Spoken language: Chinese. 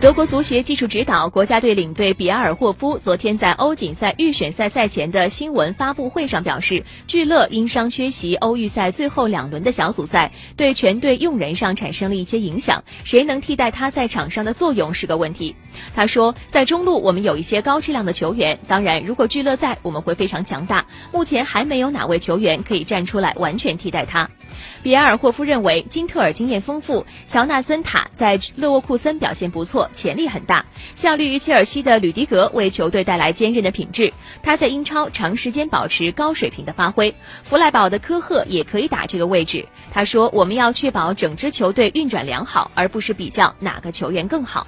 德国足协技术指导、国家队领队比埃尔霍夫昨天在欧锦赛预选赛赛前的新闻发布会上表示，聚勒因伤缺席欧预赛最后两轮的小组赛，对全队用人上产生了一些影响。谁能替代他在场上的作用是个问题。他说，在中路我们有一些高质量的球员，当然如果聚勒在，我们会非常强大。目前还没有哪位球员可以站出来完全替代他。比埃尔霍夫认为，金特尔经验丰富，乔纳森塔在勒沃库森表现不错，潜力很大。效力于切尔西的吕迪格为球队带来坚韧的品质，他在英超长时间保持高水平的发挥。弗赖堡的科赫也可以打这个位置。他说：“我们要确保整支球队运转良好，而不是比较哪个球员更好。”